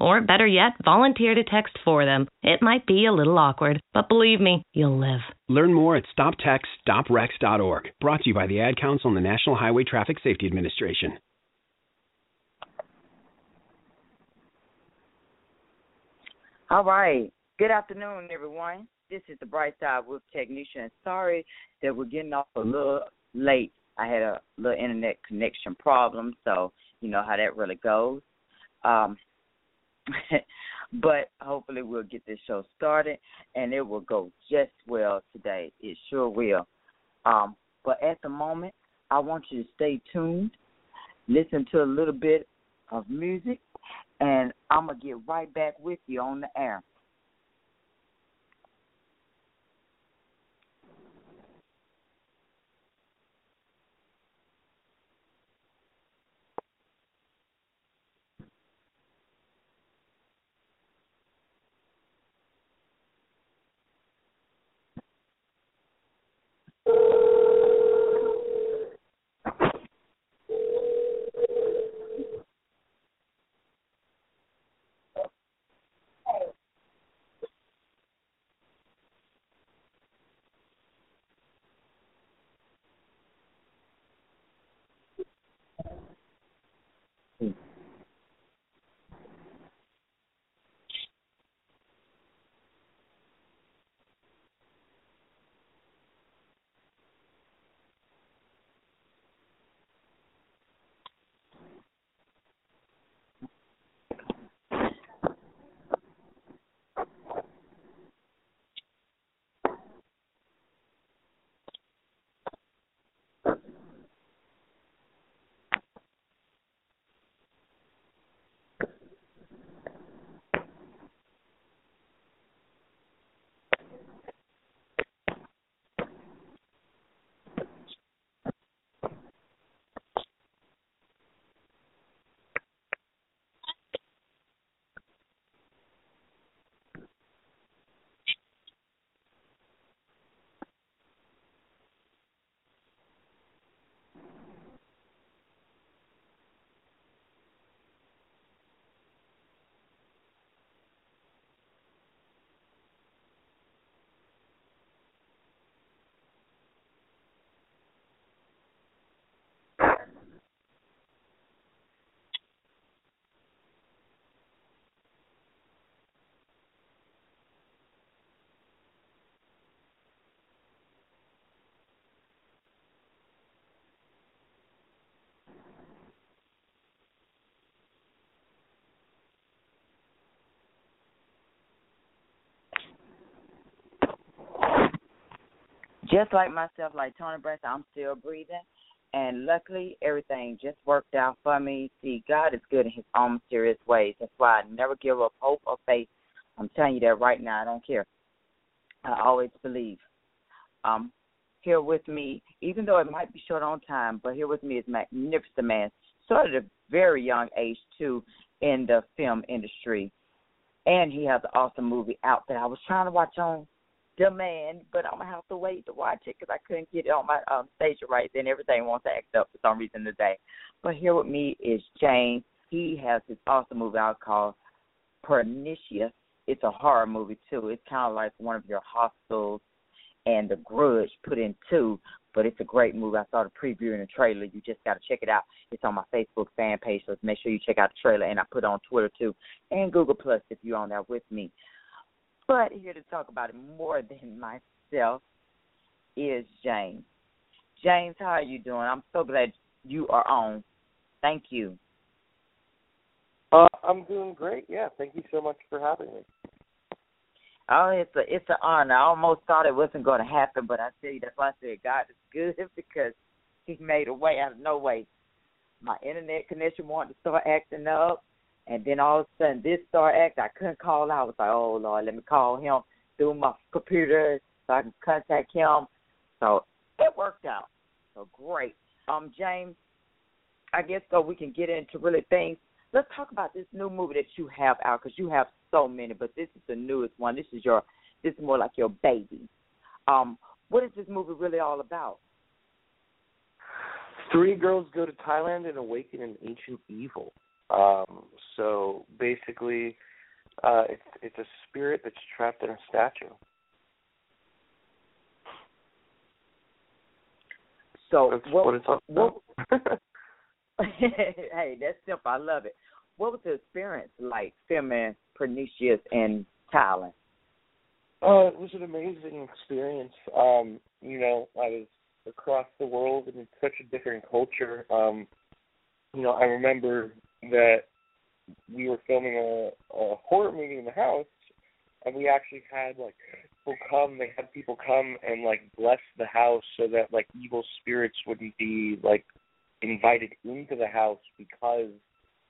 Or better yet, volunteer to text for them. It might be a little awkward, but believe me, you'll live. Learn more at stoptextsstopwrecks.org. Brought to you by the Ad Council and the National Highway Traffic Safety Administration. All right. Good afternoon, everyone. This is the Bright Side with Technisha. Sorry that we're getting off a little late. I had a little internet connection problem, so you know how that really goes. Um, but hopefully we'll get this show started and it will go just well today. It sure will. Um, but at the moment, I want you to stay tuned, listen to a little bit of music, and I'm going to get right back with you on the air. Just like myself, like Tony Braxton, I'm still breathing. And luckily, everything just worked out for me. See, God is good in His own mysterious ways. That's why I never give up hope or faith. I'm telling you that right now. I don't care. I always believe. Um, here with me, even though it might be short on time, but here with me is Magnificent Man. Started a very young age too in the film industry, and he has an awesome movie out that I was trying to watch on demand, but I'm gonna have to wait to watch it because I couldn't get it on my um, station right then. Everything wants to act up for some reason today. But here with me is James. He has this awesome movie out called Pernicious. It's a horror movie too. It's kind of like one of your Hostels and The Grudge put in two, but it's a great movie. I saw the preview and the trailer. You just got to check it out. It's on my Facebook fan page, so make sure you check out the trailer. And I put it on Twitter too and Google Plus if you're on there with me. But here to talk about it more than myself is James. James, how are you doing? I'm so glad you are on. Thank you. Uh, I'm doing great. Yeah, thank you so much for having me. Oh, it's a it's an honor. I almost thought it wasn't going to happen, but I tell you that's why I said God is good because He made a way out of no way. My internet connection wanted to start acting up, and then all of a sudden this acting. I couldn't call out. I was like, oh Lord, let me call him through my computer so I can contact him. So it worked out. So great. Um, James, I guess so we can get into really things. Let's talk about this new movie that you have out because you have so many, but this is the newest one. This is your, this is more like your baby. Um, what is this movie really all about? Three girls go to Thailand and awaken an ancient evil. Um, so basically, uh, it's it's a spirit that's trapped in a statue. So That's what, what it's all what hey, that's simple. I love it. What was the experience like filming Pernicious in Thailand? Uh, it was an amazing experience. Um, you know, I was across the world and it's such a different culture. Um, you know, I remember that we were filming a, a horror movie in the house, and we actually had like people come. They had people come and like bless the house so that like evil spirits wouldn't be like invited into the house because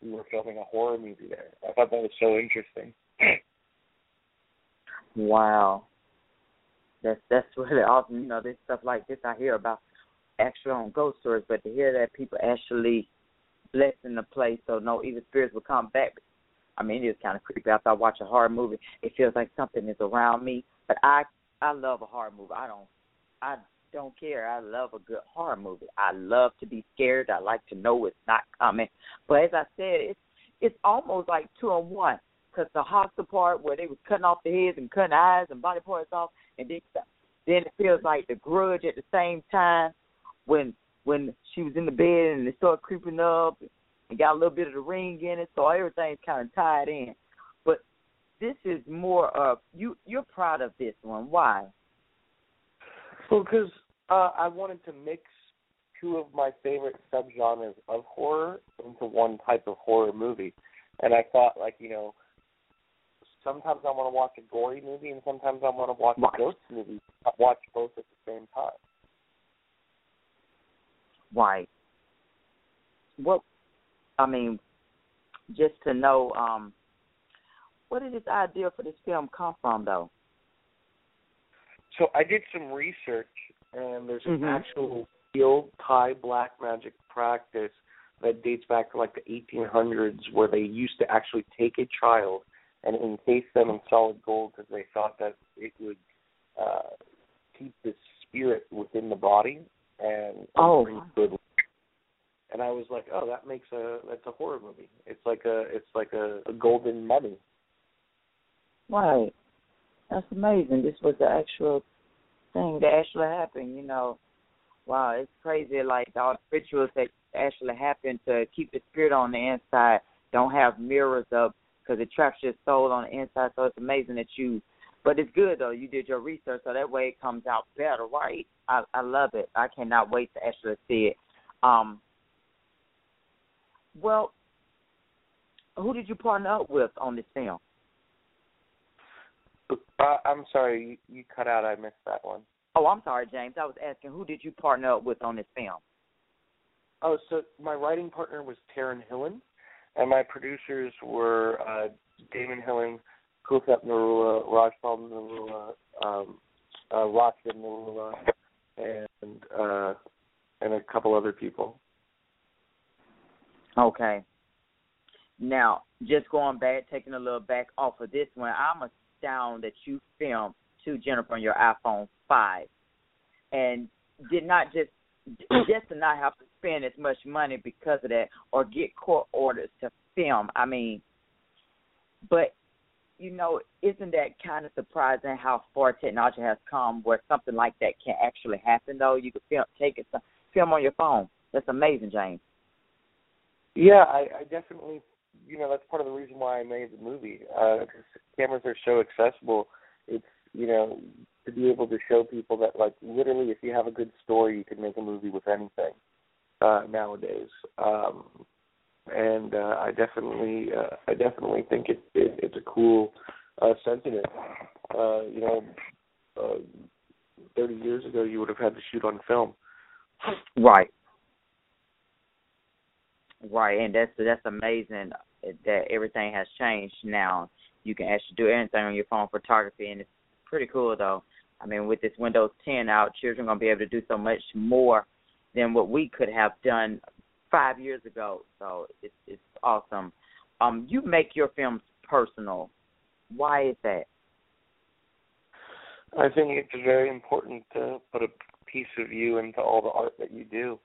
we were filming a horror movie there. I thought that was so interesting. Wow, that's that's really awesome. You know, there's stuff like this I hear about actually on ghost stories, but to hear that people actually blessing the place so no evil spirits will come back. I mean, it is kind of creepy. After I watch a horror movie, it feels like something is around me. But I I love a horror movie. I don't I don't care. I love a good horror movie. I love to be scared. I like to know it's not coming. But as I said, it's it's almost like two on one. Because the Hostel part where they was cutting off the heads and cutting eyes and body parts off, and then then it feels like the grudge at the same time when when she was in the bed and it started creeping up and got a little bit of the ring in it, so everything's kind of tied in. But this is more of you. You're proud of this one. Why? Well, because uh, I wanted to mix two of my favorite subgenres of horror into one type of horror movie, and I thought, like, you know, sometimes I want to watch a gory movie, and sometimes I want to watch Right. a ghost movie. I watch both at the same time. Why? What? I mean, just to know, um, where did this idea for this film come from, though? So I did some research, and there's an Mhm. actual real Thai black magic practice that dates back to like the 1800s, where they used to actually take a child and encase them in solid gold because they thought that it would uh, keep the spirit within the body and Oh. good. And I was like, oh, that makes a that's a horror movie. It's like a it's like a, a golden mummy. Right. That's amazing. This was the actual thing that actually happened, you know. Wow, it's crazy. Like all the rituals that actually happen to keep the spirit on the inside don't have mirrors up because it traps your soul on the inside. So it's amazing that you, but it's good though. You did your research, so that way it comes out better, right? I I love it. I cannot wait to actually see it. Um. Well, who did you partner up with on this film? Uh, I'm sorry, you, you cut out. I missed that one. Oh, I'm sorry, James. I was asking who did you partner up with on this film? Oh, so my writing partner was Taryn Hillin, and my producers were uh, Daemon Hillin, Kulthep Narula, Rajpal Narula, um, uh, Narula, and uh, and a couple other people. Okay. Now, just going back, taking a little back off of this one, I'm astounded that you filmed to Jennifer on your iPhone 5 and did not just just to not have to spend as much money because of that or get court orders to film. I mean, but you know, isn't that kind of surprising how far technology has come where something like that can actually happen? Though you could film, take it, film on your phone. That's amazing, James. Yeah, I, I definitely, you know, that's part of the reason why I made the movie. Uh, 'cause cameras are so accessible. It's, you know, to be able to show people that like literally if you have a good story you can make a movie with anything uh nowadays um and uh I definitely uh I definitely think it, it it's a cool uh sentiment. Uh you know uh 30 years ago you would have had to shoot on film. Right. Right and that's that's amazing that everything has changed now. You can actually do anything on your phone photography and it's pretty cool though. I mean, with this Windows 10 out, children are going to be able to do so much more than what we could have done five years ago. So it's it's awesome. Um, you make your films personal. Why is that? I think it's very important to put a piece of you into all the art that you do.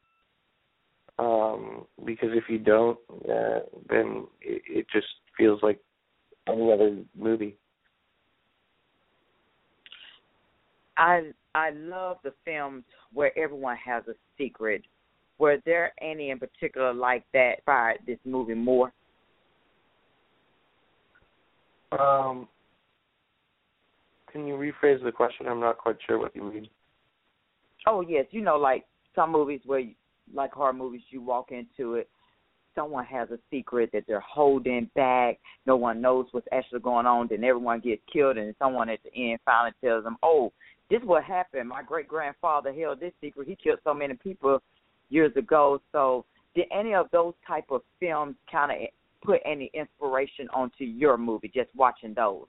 Um, because if you don't, uh, then it, it just feels like any other movie. I I love the films where everyone has a secret. Were there any in particular like that inspired this movie more? Um, can you rephrase the question? I'm not quite sure what you mean. Oh yes, you know, like some movies where, you, like horror movies, you walk into it, someone has a secret that they're holding back. No one knows what's actually going on. Then everyone gets killed, and someone at the end finally tells them, "Oh, this is what happened. My great grandfather held this secret. He killed so many people years ago. So, did any of those type of films kind of put any inspiration onto your movie? Just watching those.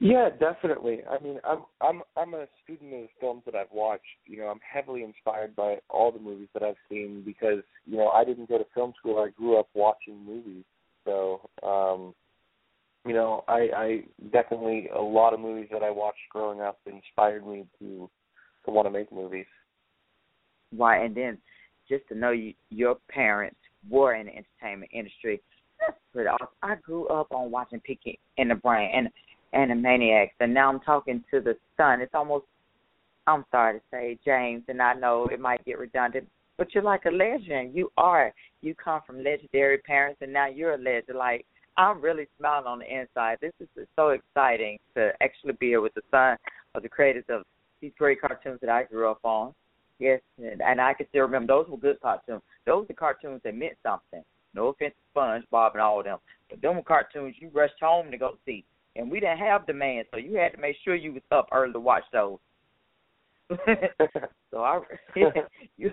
Yeah, definitely. I mean, I'm I'm I'm a student of the films that I've watched. You know, I'm heavily inspired by all the movies that I've seen because you know I didn't go to film school. I grew up watching movies, so um, you know, I, I definitely a lot of movies that I watched growing up inspired me to to want to make movies. Why? And then just to know you, your parents were in the entertainment industry. That's pretty awesome. I grew up on watching Pinky and the Brain and Animaniacs, and now I'm talking to the son. It's almost I'm sorry to say, James, and I know it might get redundant, but you're like a legend. You are. You come from legendary parents, and now you're a legend. Like I'm really smiling on the inside. This is so exciting to actually be here with the son of the creators of these great cartoons that I grew up on. Yes, and, and I can still remember those were good cartoons. Those are cartoons that meant something. No offense to SpongeBob and all of them, but them were cartoons you rushed home to go see, and we didn't have demand, so you had to make sure you was up early to watch those. so I, you, you,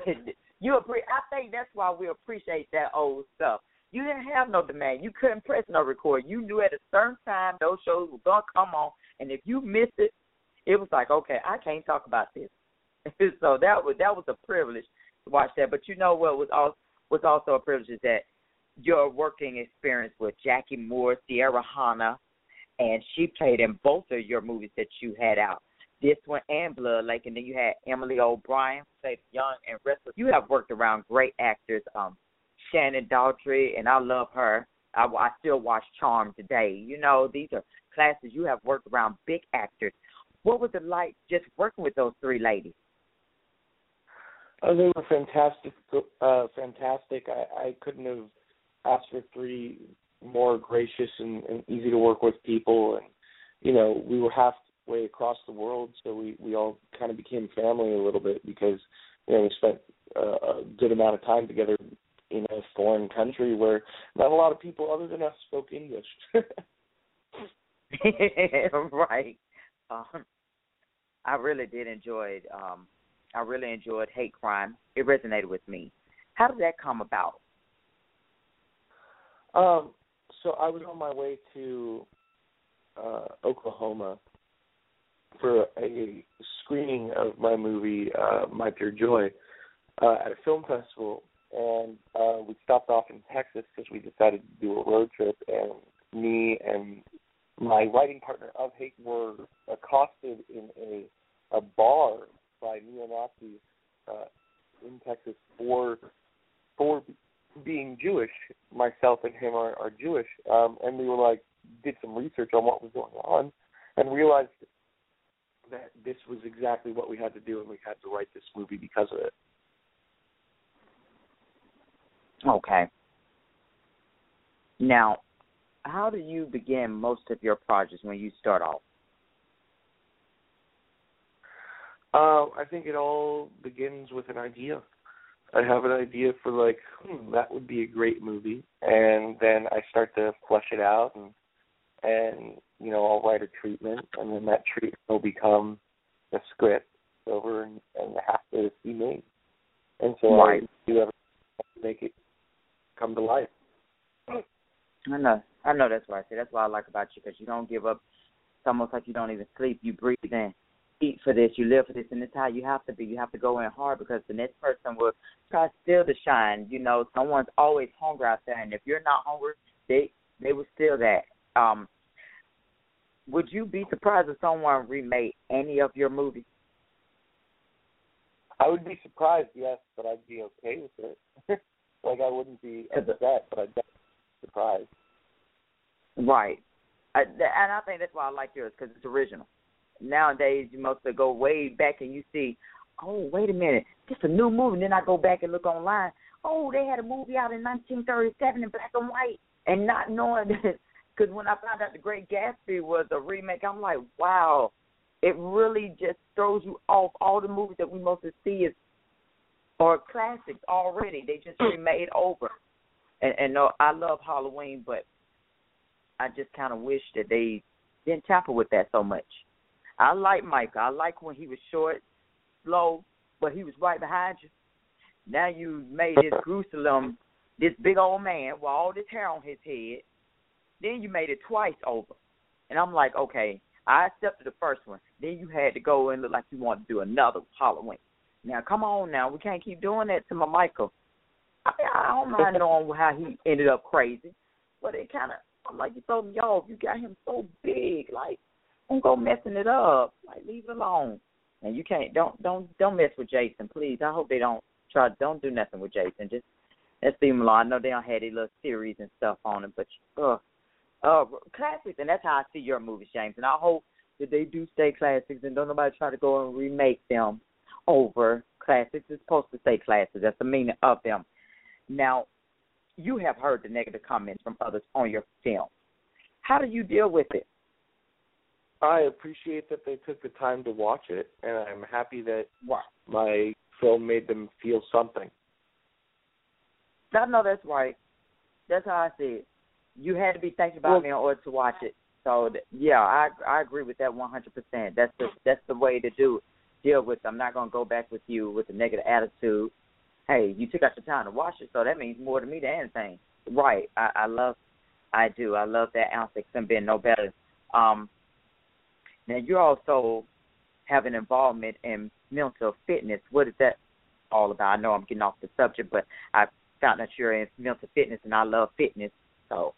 you, I think that's why we appreciate that old stuff you didn't have no demand. You couldn't press no record. You knew at a certain time those shows were gonna come on, and if you missed it, it was like, okay, I can't talk about this. so that was that was a privilege to watch that. But you know what was also was also a privilege is that your working experience with Jackie Moore, Ciara Hanna, and she played in both of your movies that you had out. This one and Blood Lake, and then you had Emily O'Brien played young and restless. You have worked around great actors. Um, Shannen Doherty, and I love her. I, I still watch Charm today. You know, these are classes you have worked around big actors. What was it like just working with those three ladies? Oh, they were fantastic. Uh, fantastic. I, I couldn't have asked for three more gracious and, and easy to work with people. And you know, we were halfway across the world, so we we all kind of became family a little bit because you know we spent uh, a good amount of time together in a foreign country where not a lot of people other than us spoke English. right. Um, I really did enjoy. Um, I really enjoyed Hate Crime. It resonated with me. How did that come about? Um, so I was on my way to uh, Oklahoma for a screening of my movie uh, My Pure Joy uh, at a film festival, and uh, we stopped off in Texas because we decided to do a road trip. And me and my writing partner of Hate were accosted in a a bar by neo Nazis uh, in Texas for for being Jewish. Myself and him are, are Jewish, um, and we were like did some research on what was going on, and realized that this was exactly what we had to do, and we had to write this movie because of it. Okay. Now, how do you begin most of your projects when you start off? Um, I think it all begins with an idea. I have an idea for like, hmm, that would be a great movie, and then I start to flesh it out, and and you know I'll write a treatment, and then that treatment will become a script over and, and have to be made. And so right. I do everything to make it come to life. I know, I know. That's what I say. That's what I like about you because you don't give up. It's almost like you don't even sleep. You breathe in eat for this, you live for this, and it's how you have to be. You have to go in hard because the next person will try to steal the shine. You know, someone's always hungry out there, and if you're not hungry, they they will steal that. Um, would you be surprised if someone remade any of your movies? I would be surprised, yes, but I'd be okay with it. like I wouldn't be upset, but I'd be surprised. Right, I, and I think that's why I like yours because it's original nowadays you must go way back and you see, oh wait a minute, this a new movie. And then I go back and look online. Oh, they had a movie out in 1937 in black and white, and not knowing that. Because when I found out The Great Gatsby was a remake, I'm like, wow, it really just throws you off. All the movies that we mostly see is are classics already. They just hmm. remade over. And, and no, I love Halloween, but I just kind of wish that they didn't tamper with that so much. I like Micah. I like when he was short, slow, but he was right behind you. Now you made this Jerusalem, this big old man with all this hair on his head. Then you made it twice over. And I'm like, okay, I accepted the first one. Then you had to go and look like you wanted to do another Halloween. Now come on now, we can't keep doing that to my Michael. I, mean, I don't mind knowing how he ended up crazy, but it kind of, I'm like you told me, y'all, you got him so big, like don't go messing it up. Like leave it alone. And you can't don't don't don't mess with Jason, please. I hope they don't try don't do nothing with Jason. Just let's leave him alone. I know they don't have a little series and stuff on it, but uh uh classics and that's how I see your movies, James. And I hope that they do stay classics and don't nobody try to go and remake them over classics. It's supposed to stay classics. That's the meaning of them. Now, you have heard the negative comments from others on your film. How do you deal with it? I appreciate that they took the time to watch it, and I'm happy that my film made them feel something. I know that's right. That's how I see it. You had to be thinking about well, me in order to watch it. So yeah, I I agree with that 100%. That's the that's the way to do. Deal with. It. I'm not gonna go back with you with a negative attitude. Hey, you took out your time to watch it, so that means more to me than anything. Right. I, I love. I do. I love that ounce of being no better. Um, now you also have an involvement in mental fitness. What is that all about? I know I'm getting off the subject, but I found that you're in mental fitness, and I love fitness. So,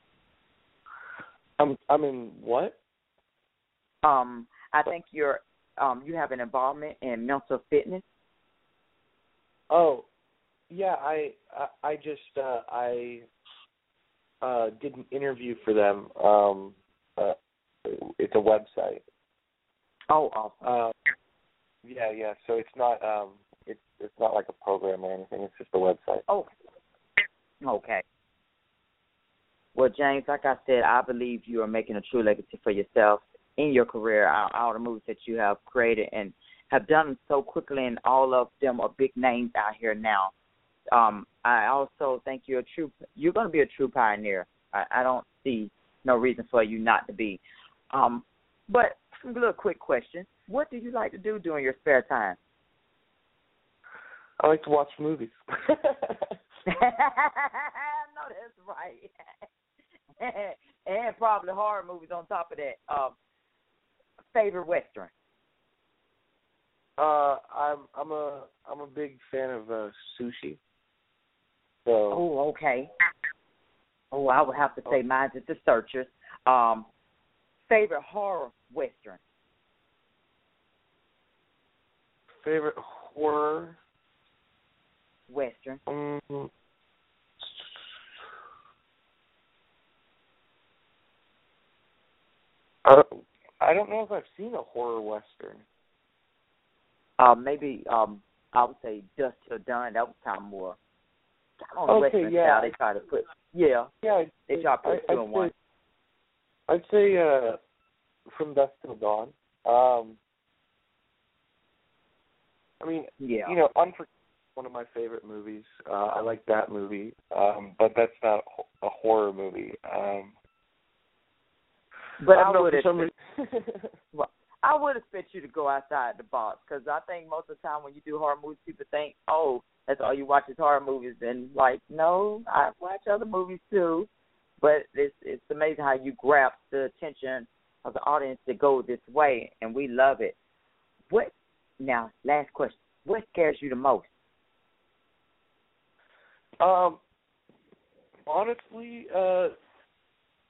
I'm I'm in what? Um, I think you're um you have an involvement in mental fitness. Oh, yeah. I I, I just uh, I uh, did an interview for them. Um, uh, it's a website. Oh, awesome. Uh, yeah, yeah. So it's not um, it's it's not like a program or anything. It's just a website. Oh, okay. Well, James, like I said, I believe you are making a true legacy for yourself in your career. All, all the movies that you have created and have done so quickly, and all of them are big names out here now. Um, I also think you're a true. You're going to be a true pioneer. I, I don't see no reason for you not to be. Um, but little quick questions. What do you like to do during your spare time? I like to watch movies. no, that's right. and probably horror movies on top of that. Um, favorite western? Uh, I'm I'm a I'm a big fan of uh, sushi. So. Oh, okay. Oh, I would have to say oh. mine's at the Searchers. Um, favorite horror western? Favorite horror western? Um, I don't, I don't know if I've seen a horror western. Uh, maybe um, I would say Dusk Till Dawn. That was kind of more kind of okay, western yeah. style. They try to put yeah, yeah. They try to put I, two in one. I'd say uh, from dusk till dawn. Um, I mean, Yeah. you know, Unforgiven one of my favorite movies. Uh, I like that movie, um, but that's not a horror movie. Um, but I, I, don't know, would expect, reason- I would expect you to go outside the box because I think most of the time when you do horror movies, people think, oh, that's all you watch is horror movies, and like, no, I watch other movies too. But it's it's amazing how you grab the attention of the audience to go this way, and we love it. What now? Last question: What scares you the most? Um, honestly, uh,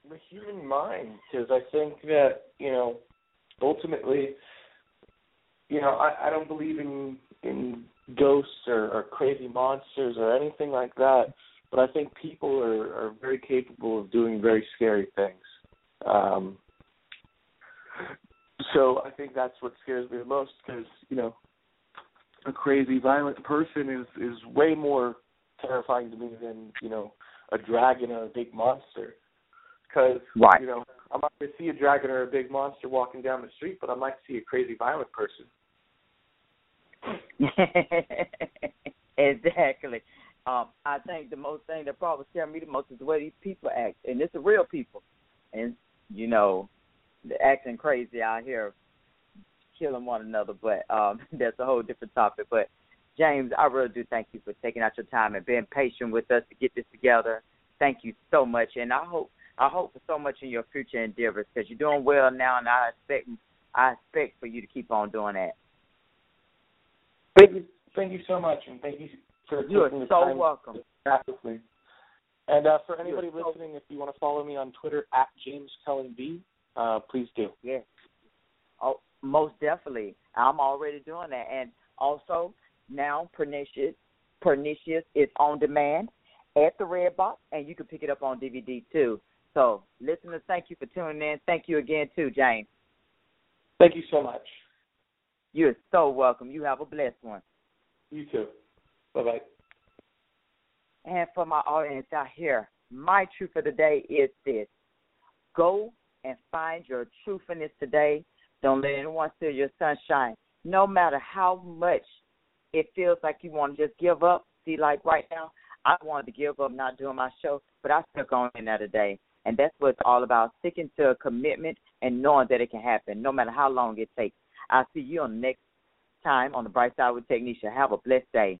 the human mind, because I think that you know, ultimately, you know, I, I don't believe in in ghosts or, or crazy monsters or anything like that, but I think people are are very capable of doing very scary things. Um, so I think that's what scares me the most, because you know, a crazy violent person is is way more terrifying to me than you know a dragon or a big monster. Because Right. you know I might not see a dragon or a big monster walking down the street, but I might see a crazy violent person. exactly. Um, I think the most thing that probably scare me the most is the way these people act, and it's the real people, and you know, acting crazy out here, killing one another. But um, that's a whole different topic. But James, I really do thank you for taking out your time and being patient with us to get this together. Thank you so much, and I hope I hope for so much in your future endeavors because you're doing well now, and I expect I expect for you to keep on doing that. Thank you, thank you so much, and thank you for You are taking the so time welcome. to chat with. And uh, for anybody listening, if you want to follow me on Twitter at James Cullen B, uh, please do. Yes. Oh, most definitely. I'm already doing that. And also, now Pernicious, Pernicious is on demand at the Red Box, and you can pick it up on DVD too. So, listeners, thank you for tuning in. Thank you again, too, James. Thank you so much. You're so welcome. You have a blessed one. You too. Bye bye. And for my audience out here, my truth of the day is this go and find your truthfulness today. Don't let anyone steal your sunshine. No matter how much it feels like you want to just give up. See, like right now, I wanted to give up not doing my show, but I stuck on another day. And that's what it's all about sticking to a commitment and knowing that it can happen, no matter how long it takes. I'll see you on the next time on the Bright Side with Technisha. Have a blessed day.